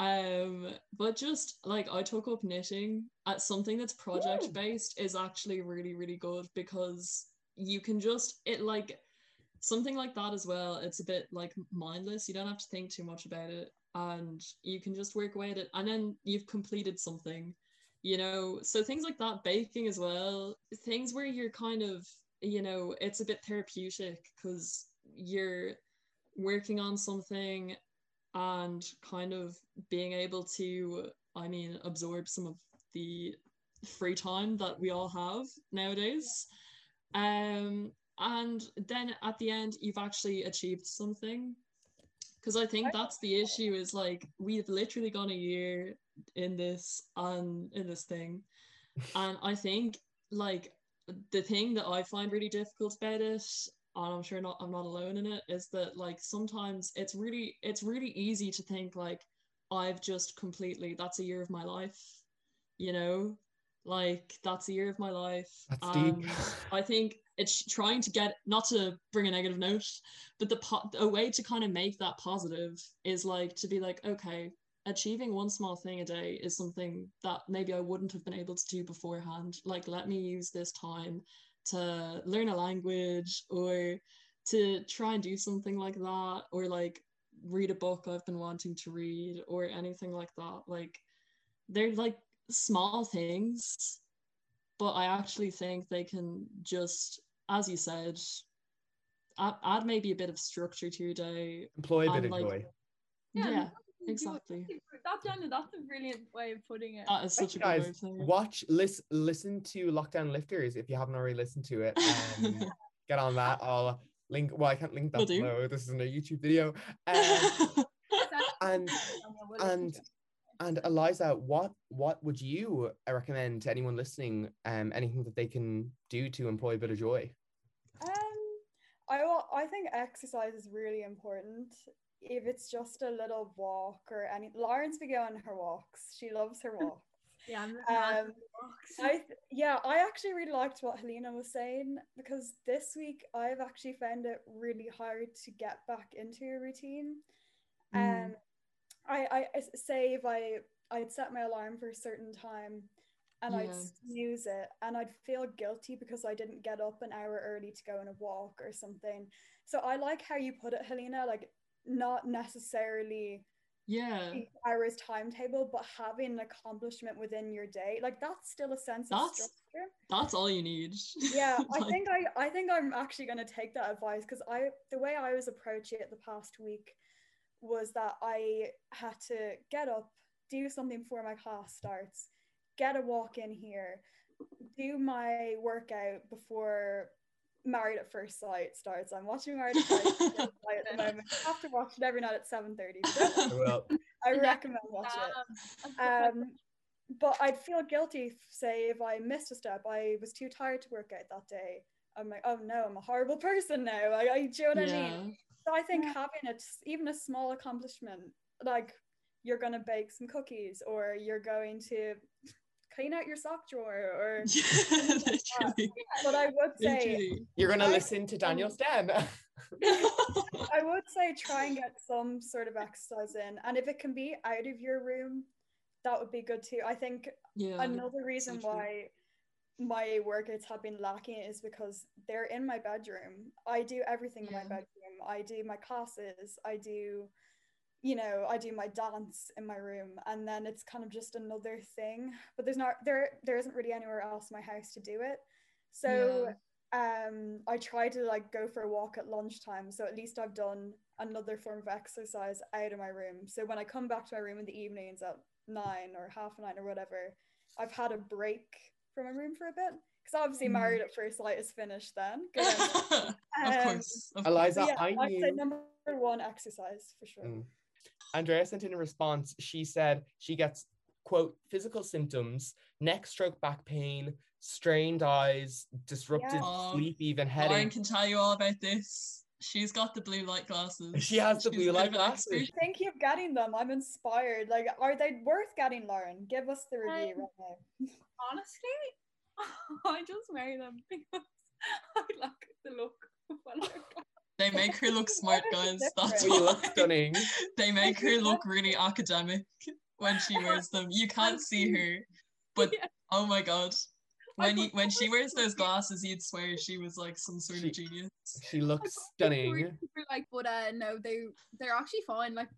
Speaker 3: Um, but just like I took up knitting at something that's project based is actually really, really good because you can just it like something like that as well. It's a bit like mindless. You don't have to think too much about it and you can just work away at it and then you've completed something, you know. So things like that, baking as well, things where you're kind of, you know, it's a bit therapeutic because you're working on something and kind of being able to, I mean, absorb some of the free time that we all have nowadays. Um, and then at the end, you've actually achieved something. Because I think that's the issue is like we've literally gone a year in this and in this thing. And I think like the thing that I find really difficult about it and I'm sure not I'm not alone in it is that like sometimes it's really it's really easy to think like I've just completely that's a year of my life you know? Like that's a year of my life.
Speaker 1: That's deep.
Speaker 3: I think it's trying to get not to bring a negative note but the po- a way to kind of make that positive is like to be like okay achieving one small thing a day is something that maybe I wouldn't have been able to do beforehand. Like let me use this time to learn a language or to try and do something like that or like read a book I've been wanting to read or anything like that. Like they're like small things, but I actually think they can just, as you said, add, add maybe a bit of structure to your day.
Speaker 1: Employ a bit
Speaker 3: And,
Speaker 1: of
Speaker 3: like,
Speaker 1: joy.
Speaker 3: Yeah,
Speaker 5: you-
Speaker 3: exactly.
Speaker 5: That Daniel, that's a brilliant way of putting it.
Speaker 3: That is such a good
Speaker 1: guys,
Speaker 3: way of saying it.
Speaker 1: Watch, listen, listen to Lockdown Lifters if you haven't already listened to it. Um, get on that. I'll link. Well, I can't link that
Speaker 3: Will do.
Speaker 1: below. This isn't a YouTube video. Um, and
Speaker 5: Daniel, we'll listen
Speaker 1: and- and Eliza, what what would you uh, recommend to anyone listening? Um, anything that they can do to employ a bit of joy?
Speaker 4: Um, I wa- I think exercise is really important. If it's just a little walk or any, Lauren's been going her walks. She loves her walks.
Speaker 5: Yeah,
Speaker 4: Um,
Speaker 5: box.
Speaker 4: I th- yeah, I actually really liked what Helena was saying because this week I've actually found it really hard to get back into a routine.
Speaker 3: Mm.
Speaker 4: Um, I I say if I I'd set my alarm for a certain time, and I'd
Speaker 3: Yeah.
Speaker 4: snooze it, and I'd feel guilty because I didn't get up an hour early to go on a walk or something. So I like how you put it, Helena. Like not necessarily
Speaker 3: yeah.
Speaker 4: hours timetable, but having an accomplishment within your day, like that's still a sense of
Speaker 3: That's-
Speaker 4: structure.
Speaker 3: That's all you need.
Speaker 4: Yeah, I think I I think I'm actually gonna take that advice because I the way I was approaching it the past week was that I had to get up, do something before my class starts, get a walk in here, do my workout before Married at First Sight starts. I'm watching Married at First Sight at the moment. I have to watch it every night at 7:30.
Speaker 1: Well,
Speaker 4: I
Speaker 5: Yeah.
Speaker 4: recommend watch it.
Speaker 5: Um, that's the
Speaker 4: Um, but I'd feel guilty, say, if I missed a step. I was too tired to work out that day. I'm like, oh no, I'm a horrible person now. I, I do you know what I mean? So I think
Speaker 5: Yeah.
Speaker 4: having it, even a small accomplishment, like you're gonna bake some cookies, or you're going to clean out your sock drawer, or.
Speaker 3: Literally.
Speaker 4: But I would say,
Speaker 3: Literally.
Speaker 1: you're gonna
Speaker 4: I-
Speaker 1: listen to Daniel's Den.
Speaker 4: I would say try and get some sort of exercise in, and if it can be out of your room, that would be good too. I think
Speaker 3: yeah.
Speaker 4: another reason
Speaker 3: so
Speaker 4: why my workouts have been lacking is because they're in my bedroom. I do everything in my bedroom. I do my classes. I do, you know, I do my dance in my room, and then it's kind of just another thing. But there's not there. There isn't really anywhere else in my house to do it. So um, I try to like go for a walk at lunchtime. So at least I've done another form of exercise out of my room. So when I come back to my room in the evenings at nine or half nine or whatever, I've had a break from my room for a bit. Because obviously
Speaker 3: Mm.
Speaker 4: Married at First Sight is finished then. Good
Speaker 3: of
Speaker 4: Um,
Speaker 3: course. Of
Speaker 1: Eliza,
Speaker 4: yeah,
Speaker 1: I
Speaker 4: I'd say
Speaker 1: knew.
Speaker 4: number one exercise for sure.
Speaker 1: Mm. Andrea sent in a response. She said she gets quote physical symptoms, neck stroke, back pain, strained eyes, disrupted
Speaker 4: Yeah.
Speaker 1: Sleep, even
Speaker 3: Lauren
Speaker 1: headache.
Speaker 3: can tell you all about this. She's got the blue light glasses.
Speaker 1: She has the
Speaker 3: She's
Speaker 1: blue light glasses.
Speaker 3: expert.
Speaker 4: Thank you of getting them. I'm inspired. Like, are they worth getting, Lauren? Give us the review
Speaker 5: Um,
Speaker 4: right now.
Speaker 5: honestly, I just wear them because I like the look when I
Speaker 3: They make her look smart, guys. That's
Speaker 1: you look stunning.
Speaker 3: they make her look really academic when she wears them. You can't see her, but
Speaker 5: Yeah.
Speaker 3: oh my god. When you, when she wears those glasses, you'd swear she was like some sort
Speaker 1: She-
Speaker 3: of genius.
Speaker 1: She looks
Speaker 5: thought were
Speaker 1: stunning.
Speaker 5: like, but uh, no, they they're actually fine. Like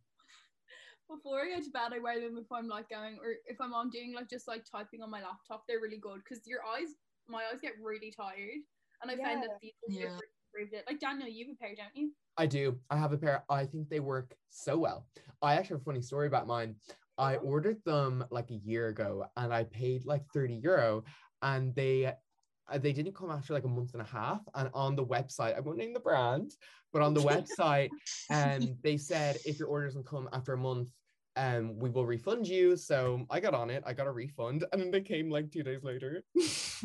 Speaker 5: before I go to bed, I wear them if I'm like going or if I'm on doing like just like typing on my laptop. They're really good because your eyes, my eyes get really tired, and I found
Speaker 4: Yeah.
Speaker 5: that these have
Speaker 3: Yeah.
Speaker 5: really improved it. Like Daniel, you have a pair, don't you?
Speaker 1: I do. I have a pair. I think they work so well. I actually have a funny story about mine. I ordered them like a year ago and I paid like 30 euro and they uh, they didn't come after like a month and a half and on the website I won't name the brand but on the website um they said if your order doesn't come after a month um we will refund you so I got on it I got a refund and then they came like two days later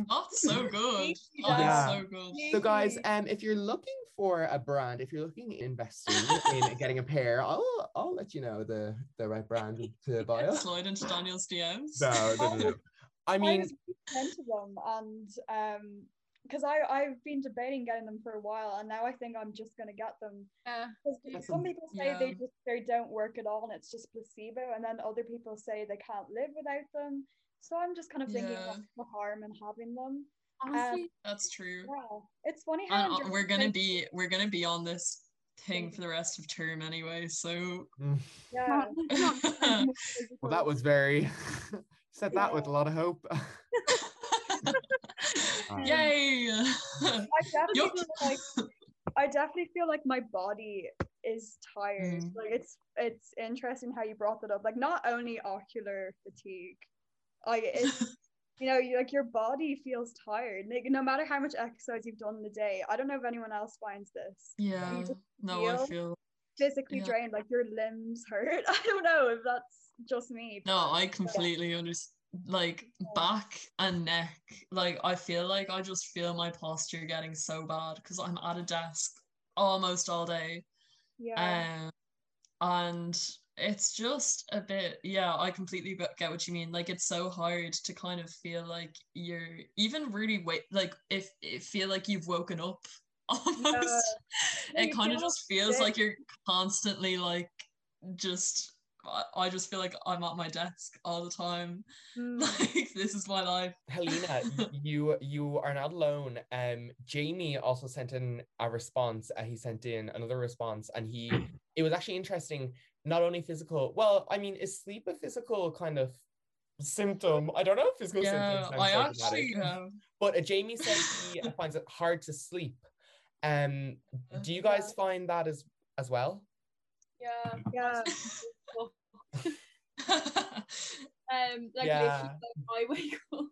Speaker 3: That's so good.
Speaker 5: Yeah.
Speaker 3: That is
Speaker 1: Yeah.
Speaker 3: so good.
Speaker 1: So guys, um, if you're looking for a brand, if you're looking investing in getting a pair, I'll I'll let you know the the right brand to buy.
Speaker 3: Slide into Daniel's DMs.
Speaker 1: No, no, no, no. I
Speaker 4: I
Speaker 1: mean,
Speaker 4: was really into them and um because I I've been debating getting them for a while and now I think I'm just gonna get them.
Speaker 5: Uh,
Speaker 4: 'Cause
Speaker 1: That's
Speaker 4: some people say they just they don't work at all and it's just placebo, and then other people say they can't live without them. So I'm just kind of thinking
Speaker 3: Yeah.
Speaker 4: what's the harm in having them?
Speaker 5: honestly,
Speaker 3: That's true.
Speaker 4: Yeah, it's funny how
Speaker 3: And uh, we're gonna
Speaker 4: they-
Speaker 3: be we're gonna be on this thing for the rest of term anyway. So
Speaker 4: yeah.
Speaker 5: not, not
Speaker 3: well,
Speaker 1: well, that was very said that with a lot of hope. Um,
Speaker 3: Yay!
Speaker 4: I definitely
Speaker 3: Yup.
Speaker 4: feel like I definitely feel like my body is tired.
Speaker 3: Mm.
Speaker 4: Like it's it's interesting how you brought that up. Like not only ocular fatigue, like it's you know, you, like your body feels tired. Like no matter how much exercise you've done in the day. I don't know if anyone else finds this.
Speaker 3: yeah.
Speaker 4: just
Speaker 3: No, I
Speaker 4: feel-
Speaker 3: feel
Speaker 4: Physically
Speaker 3: Yeah.
Speaker 4: drained, like your limbs hurt. I don't know if that's just me.
Speaker 3: no, I completely understand. Like back and neck, like I feel like I just feel my posture getting so bad because I'm at a desk almost all day.
Speaker 4: yeah.
Speaker 3: Um, and it's just a bit, yeah, I completely get what you mean. Like, it's so hard to kind of feel like you're even really wait, like if it feel like you've woken up almost.
Speaker 4: Yeah,
Speaker 3: it kind of just feels
Speaker 4: sick.
Speaker 3: like you're constantly like just. I- I just feel like I'm at my desk all the time.
Speaker 4: Mm.
Speaker 3: Like this is my life.
Speaker 1: Helena, you you are not alone. Um, Jamie also sent in a response. Uh, he sent in another response, and he it was actually interesting. Not only physical. Well, I mean, is sleep a physical kind of symptom? I don't know if physical
Speaker 3: Yeah,
Speaker 1: symptoms. sound
Speaker 3: I actually
Speaker 1: dramatic.
Speaker 3: um,
Speaker 1: But uh, Jamie said he finds it hard to sleep. Um, do you guys find that as as well?
Speaker 5: yeah,
Speaker 4: Yeah.
Speaker 5: um, like
Speaker 1: Yeah.
Speaker 5: literally, like, I wake up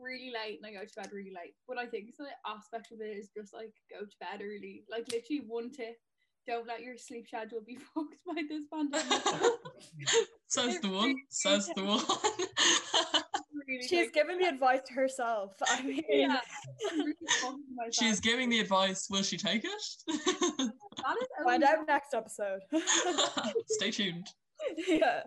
Speaker 5: really late and I go to bed really late. But I think some aspect of it is just like go to bed early. Like literally one tip: don't let your sleep schedule be fucked by this pandemic.
Speaker 3: Says the one. Says the one.
Speaker 5: really
Speaker 4: She's
Speaker 5: like,
Speaker 4: giving the advice to herself. I mean,
Speaker 5: yeah, really.
Speaker 3: She's giving the advice. Will she take it?
Speaker 5: That is
Speaker 4: find
Speaker 5: only-
Speaker 4: out next episode.
Speaker 3: Stay tuned.
Speaker 4: yeah.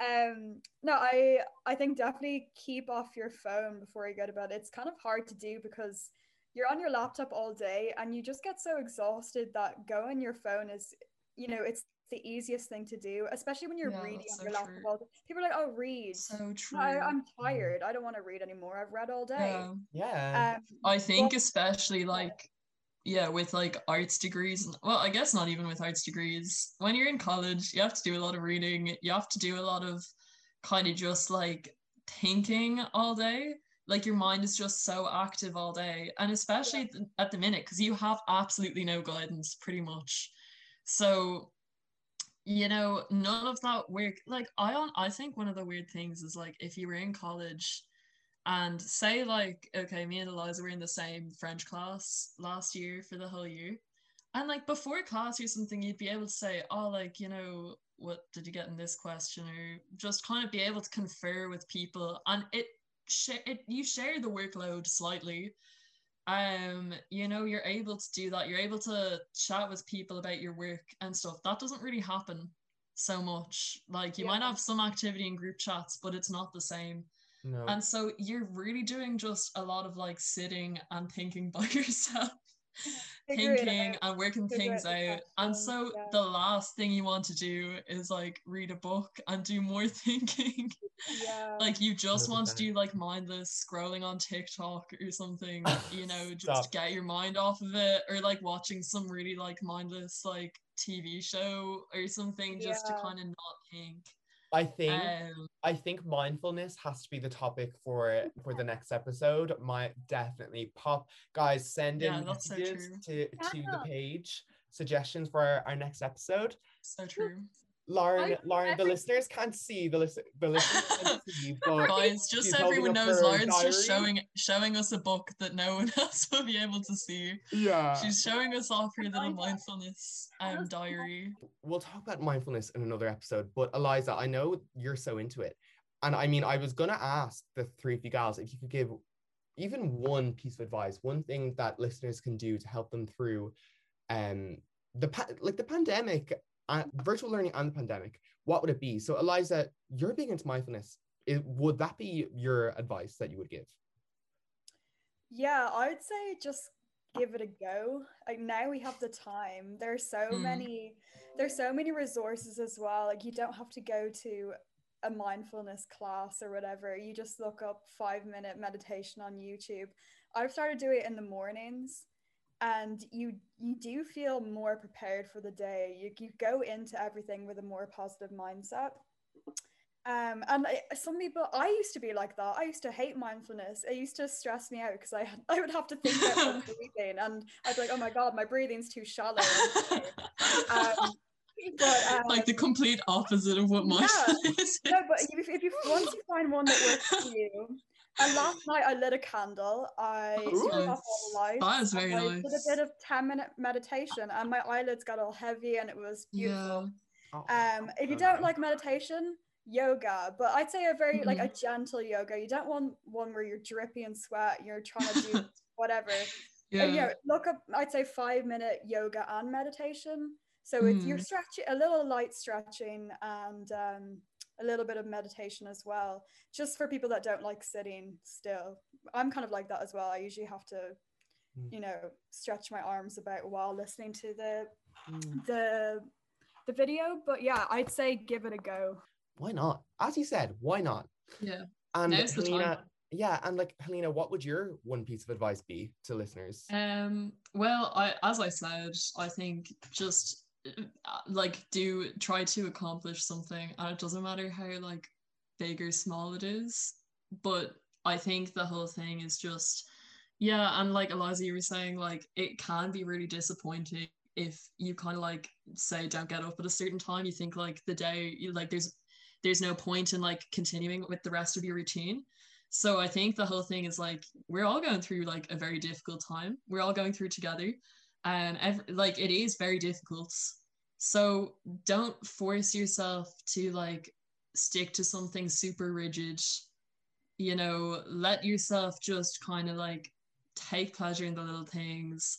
Speaker 4: Um no, I I think definitely keep off your phone before you go to bed. It's kind of hard to do because you're on your laptop all day and you just get so exhausted that going your phone is you know, it's the easiest thing to do, especially when you're
Speaker 3: Yeah,
Speaker 4: reading
Speaker 3: that's
Speaker 4: on your
Speaker 3: so
Speaker 4: laptop all day. People are like, oh read.
Speaker 3: So true.
Speaker 4: I, I'm tired. I don't want to read anymore. I've read all day.
Speaker 3: Yeah.
Speaker 1: Yeah.
Speaker 4: Um
Speaker 3: I think
Speaker 4: Well-
Speaker 3: especially like yeah, with like arts degrees well, I guess not even with arts degrees. When you're in college, you have to do a lot of reading. You have to do a lot of kind of just like thinking all day. Like your mind is just so active all day, and especially at the, at the minute because you have absolutely no guidance, pretty much. So, you know, none of that work. Like I, on, I think one of the weird things is like if you were in college and say like okay me and eliza were in the same french class last year for the whole year. And like before class or something you'd be able to say oh like you know what did you get in this question or just kind of be able to confer with people and it, sh- it you share the workload slightly. Um you know you're able to do that. You're able to chat with people about your work and stuff. That doesn't really happen so much. Like you might have some activity in group chats but it's not the same
Speaker 1: no.
Speaker 3: and so you're really doing just a lot of like sitting and thinking by yourself. Thinking and working
Speaker 4: Figure
Speaker 3: things
Speaker 4: out.
Speaker 3: And so
Speaker 4: yeah.
Speaker 3: the last thing you want to do is like read a book and do more thinking.
Speaker 4: Yeah.
Speaker 3: like you just want to
Speaker 1: 100%.
Speaker 3: do like mindless scrolling on TikTok or something, you know, just
Speaker 1: Stop.
Speaker 3: get your mind off of it, or like watching some really like mindless like TV show or something just to kind of not think.
Speaker 1: I think
Speaker 3: Um,
Speaker 1: I think mindfulness has to be the topic for for the next episode. My definitely pop guys send in
Speaker 3: Yeah, that's so
Speaker 1: messages
Speaker 3: true.
Speaker 1: to to the page suggestions for our, our next episode.
Speaker 3: so true.
Speaker 1: Lauren,
Speaker 5: I-
Speaker 1: Lauren, the
Speaker 5: every-
Speaker 1: listeners can't see the listen the listeners can't see, but
Speaker 3: Guys, just so everyone knows,
Speaker 1: her
Speaker 3: Lauren's just showing showing us a book that no one else will be able to see.
Speaker 1: yeah,
Speaker 3: She's showing us off her little mindfulness um, diary.
Speaker 1: we'll talk about mindfulness in another episode. But Eliza, I know you're so into it, and I mean, I was gonna ask the three of you gals if you could give even one piece of advice, one thing that listeners can do to help them through, um, the pa- like the pandemic, uh, virtual learning and the pandemic. What would it be? So, Eliza, you're big into mindfulness. It, would that be your advice that you would give?
Speaker 4: Yeah, I would say just give it a go. Like now we have the time. There's so
Speaker 3: Mm.
Speaker 4: many there's so many resources as well. Like you don't have to go to a mindfulness class or whatever. You just look up 5 minute meditation on YouTube. I've started doing it in the mornings and you you do feel more prepared for the day. You you go into everything with a more positive mindset. Um, and I, some people, I used to be like that. I used to hate mindfulness. It used to stress me out because I had, I would have to think about my breathing, and I'd be like, oh my god, my breathing's too shallow. Um, but,
Speaker 3: like the
Speaker 4: um,
Speaker 3: complete opposite of what
Speaker 4: yeah.
Speaker 3: mindfulness is.
Speaker 4: no, but if, if you once you find one that works for you, and last night I lit a candle. I
Speaker 3: Ooh.
Speaker 4: turned off all the lights.
Speaker 3: That is very
Speaker 4: and I did a bit of ten minute meditation, and my eyelids got all heavy, and it was beautiful.
Speaker 1: Oh,
Speaker 4: Um, if you
Speaker 1: so
Speaker 4: don't like meditation, yoga, but I'd say a very like
Speaker 3: Mm-hmm.
Speaker 4: a gentle yoga. You don't want one where you're drippy and sweat. You're trying to do whatever.
Speaker 3: Yeah.
Speaker 4: And, you know, look up. I'd say five minute yoga and meditation. So it's you're
Speaker 3: Mm.
Speaker 4: stretching a little light stretching and um, a little bit of meditation as well. Just for people that don't like sitting still. I'm kind of like that as well. I usually have to,
Speaker 1: Mm.
Speaker 4: you know, stretch my arms about while listening to the
Speaker 1: Mm,
Speaker 4: the the video but yeah i'd say give it a go
Speaker 1: Why not? As you said, why not?
Speaker 3: Yeah.
Speaker 1: And
Speaker 3: Now's the
Speaker 1: Helena,
Speaker 3: time.
Speaker 1: yeah, and like Helena, what would your one piece of advice be to listeners?
Speaker 3: Um, well, I as I said, I think just like do try to accomplish something, and it doesn't matter how like big or small it is. But I think the whole thing is just yeah, and like Eliza, you were saying, like it can be really disappointing if you kind of like say don't get up at a certain time. You think like the day, like there's there's no point in like continuing with the rest of your routine. So I think the whole thing is like we're all going through like a very difficult time. We're all going through together, and ev- like it is very difficult. So don't force yourself to like stick to something super rigid. You know, let yourself just kind of like take pleasure in the little things.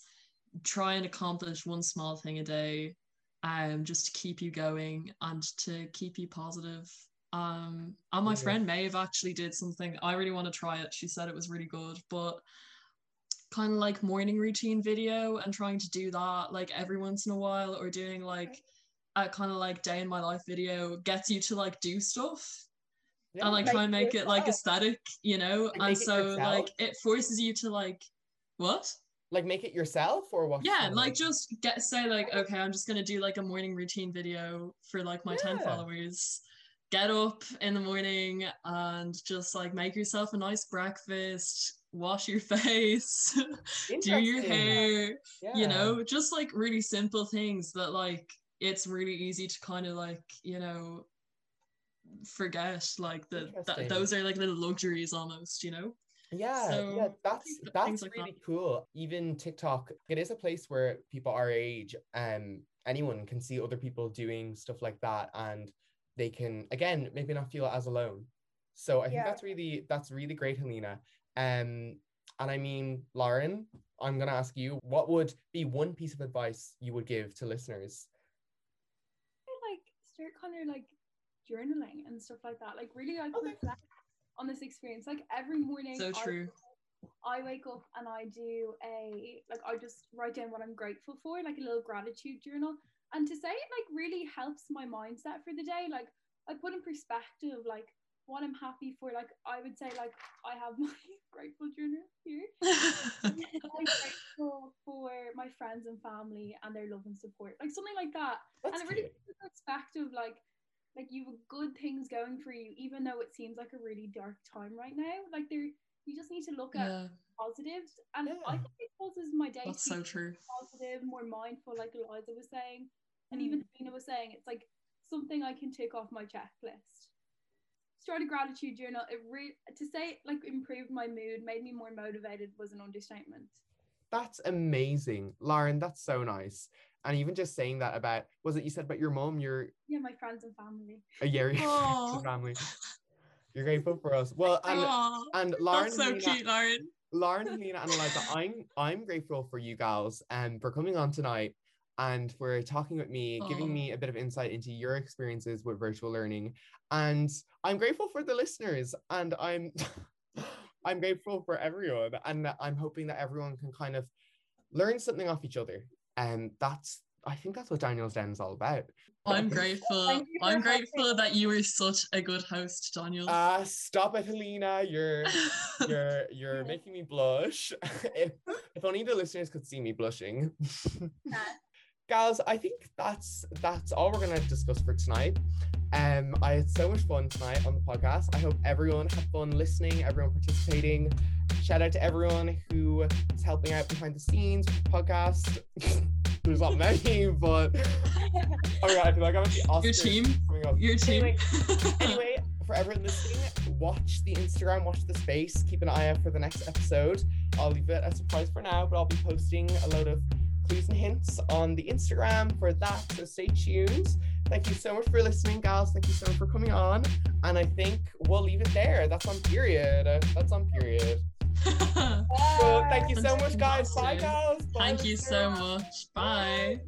Speaker 3: Try and accomplish one small thing a day, um, just to keep you going and to keep you positive. Um, and my
Speaker 1: Yeah.
Speaker 3: friend Maeve actually did something. I really want to try it. She said it was really good, but kind of like morning routine video and trying to do that like every once in a while, or doing like a kind of like day in my life video gets you to like do stuff
Speaker 1: Yeah.
Speaker 3: and like try and make it like aesthetic, you know.
Speaker 1: Like,
Speaker 3: and
Speaker 1: make it
Speaker 3: so like it forces you to like what?
Speaker 1: like make it yourself or what?
Speaker 3: Yeah, like just get say like okay, I'm just gonna do like a morning routine video for like my 10 followers. Get up in the morning and just like make yourself a nice breakfast, wash your face, do your hair,
Speaker 1: Yeah.
Speaker 3: you know, just like really simple things that like it's really easy to kind of like, you know, forget like the that those are like little luxuries almost, you know.
Speaker 1: Yeah,
Speaker 3: So,
Speaker 1: yeah, that's that's
Speaker 3: like that.
Speaker 1: really cool. Even TikTok, it is a place where people our age, um, anyone can see other people doing stuff like that, and they can again maybe not feel as alone. So I think that's really that's really great, Helena. Um, and I mean, Lauren, I'm gonna ask you, what would be one piece of advice you would give to listeners?
Speaker 5: I like start kind of like journaling and stuff like that. Like really like
Speaker 1: Okay.
Speaker 5: reflect on this experience. Like every morning
Speaker 3: So
Speaker 5: I
Speaker 3: true.
Speaker 5: I wake up and I do a like I just write down what I'm grateful for, like a little gratitude journal. And to say it like really helps my mindset for the day. Like I put in perspective like what I'm happy for. Like I would say like I have my grateful journal here. I'm grateful for my friends and family and their love and support. Like something like that.
Speaker 1: That's
Speaker 5: and it really puts perspective like like you have good things going for you, even though it seems like a really dark time right now. Like there you just need to look at
Speaker 3: yeah,
Speaker 5: positives and I think it causes my day
Speaker 3: that's
Speaker 5: to
Speaker 3: so true.
Speaker 5: positive, more mindful, like Eliza was saying, and even
Speaker 3: Hmm.
Speaker 5: Tina was saying, it's like something I can tick off my checklist. Start a gratitude journal. It re- to say it, like improved my mood, made me more motivated was an understatement.
Speaker 1: That's amazing. Lauren, that's so nice. And even just saying that about, was it you said about your mom, your
Speaker 5: Yeah, my friends and family.
Speaker 1: uh, yeah, your family. You're grateful for us. Well, and
Speaker 3: Aw,
Speaker 1: and Lauren,
Speaker 3: that's so
Speaker 1: Helena-
Speaker 3: cute, Lauren.
Speaker 1: Lauren, Helena, and Eliza, I'm I'm grateful for you gals and for coming on tonight and for talking with me,
Speaker 3: Aw.
Speaker 1: giving me a bit of insight into your experiences with virtual learning. And I'm grateful for the listeners and I'm I'm grateful for everyone. And I'm hoping that everyone can kind of learn something off each other. And that's I think that's what Daniel's Den is all about.
Speaker 3: I'm grateful.
Speaker 5: Thank you for
Speaker 3: I'm grateful that you were such a good host, Daniel.
Speaker 1: Uh stop it, Helena. You're you're you're making me blush. if, if only the listeners could see me blushing.
Speaker 5: Nah.
Speaker 1: Gals, I think that's that's all we're gonna discuss for tonight. Um, I had so much fun tonight on the podcast. I hope everyone had fun listening, everyone participating. Shout out to everyone who is helping out behind the scenes with the podcast. There's not many, but oh god, I feel like I'm at the Oscars.
Speaker 3: Your team?
Speaker 1: coming up.
Speaker 3: Your team.
Speaker 1: Anyway, anyway, for everyone listening, watch the Instagram, watch the space, keep an eye out for the next episode. I'll leave it a surprise for now, but I'll be posting a load of clues and hints on the Instagram for that, so stay tuned. Thank you so much for listening, gals. Thank you so much for coming on. And I think we'll leave it there. That's on period. That's on period. So thank you so much, guys. Bye, gals. Bye,
Speaker 3: Thank you so much. Bye.